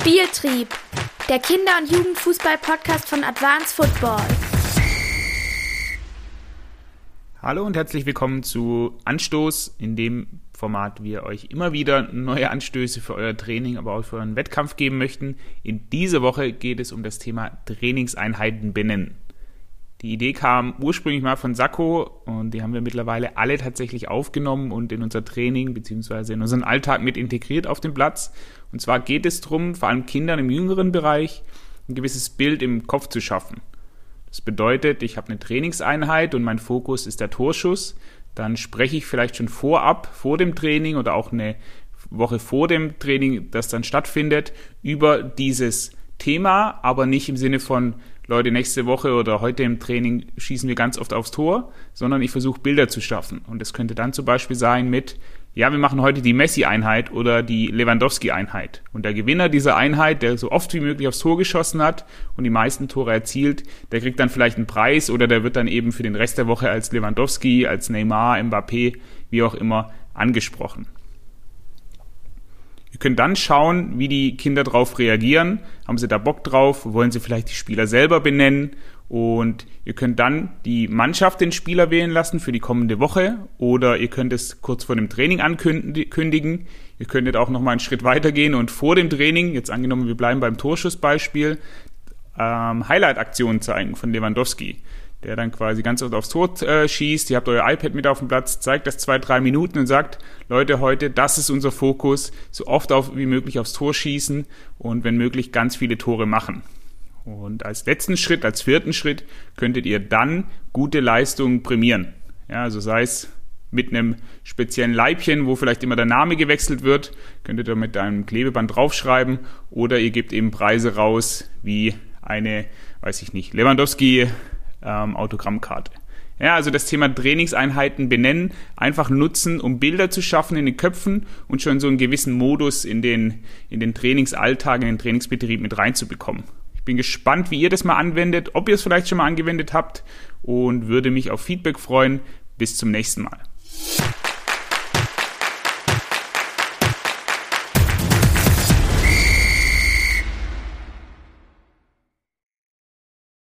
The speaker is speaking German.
Spieltrieb, der Kinder- und Jugendfußball-Podcast von Advanced Football. Hallo und herzlich willkommen zu Anstoß, in dem Format wir euch immer wieder neue Anstöße für euer Training, aber auch für euren Wettkampf geben möchten. In dieser Woche geht es um das Thema Trainingseinheiten benennen. Die Idee kam ursprünglich mal von Sakko und die haben wir mittlerweile alle tatsächlich aufgenommen und in unser Training bzw. in unseren Alltag mit integriert auf dem Platz. Und zwar geht es darum, vor allem Kindern im jüngeren Bereich ein gewisses Bild im Kopf zu schaffen. Das bedeutet, ich habe eine Trainingseinheit und mein Fokus ist der Torschuss. Dann spreche ich vielleicht schon vorab, vor dem Training oder auch eine Woche vor dem Training, das dann stattfindet, über dieses Thema, aber nicht im Sinne von, Leute, nächste Woche oder heute im Training schießen wir ganz oft aufs Tor, sondern ich versuche Bilder zu schaffen. Und das könnte dann zum Beispiel sein mit, ja, wir machen heute die Messi-Einheit oder die Lewandowski-Einheit. Und der Gewinner dieser Einheit, der so oft wie möglich aufs Tor geschossen hat und die meisten Tore erzielt, der kriegt dann vielleicht einen Preis oder der wird dann eben für den Rest der Woche als Lewandowski, als Neymar, Mbappé, wie auch immer angesprochen. Ihr könnt dann schauen, wie die Kinder darauf reagieren. Haben sie da Bock drauf? Wollen sie vielleicht die Spieler selber benennen? Und ihr könnt dann die Mannschaft den Spieler wählen lassen für die kommende Woche oder ihr könnt es kurz vor dem Training ankündigen. Ihr könntet auch noch mal einen Schritt weitergehen und vor dem Training, jetzt angenommen, wir bleiben beim Torschussbeispiel, ähm, Highlight-Aktionen zeigen von Lewandowski der dann quasi ganz oft aufs Tor äh, schießt. Ihr habt euer iPad mit auf dem Platz, zeigt das zwei, drei Minuten und sagt, Leute, heute, das ist unser Fokus, so oft auf, wie möglich aufs Tor schießen und wenn möglich ganz viele Tore machen. Und als letzten Schritt, als vierten Schritt, könntet ihr dann gute Leistungen prämieren. Ja, also sei es mit einem speziellen Leibchen, wo vielleicht immer der Name gewechselt wird, könntet ihr mit einem Klebeband draufschreiben oder ihr gebt eben Preise raus wie eine, weiß ich nicht, Lewandowski ähm, Autogrammkarte. Ja, also das Thema Trainingseinheiten benennen, einfach nutzen, um Bilder zu schaffen in den Köpfen und schon so einen gewissen Modus in den, in den Trainingsalltag, in den Trainingsbetrieb mit reinzubekommen. Ich bin gespannt, wie ihr das mal anwendet, ob ihr es vielleicht schon mal angewendet habt und würde mich auf Feedback freuen. Bis zum nächsten Mal.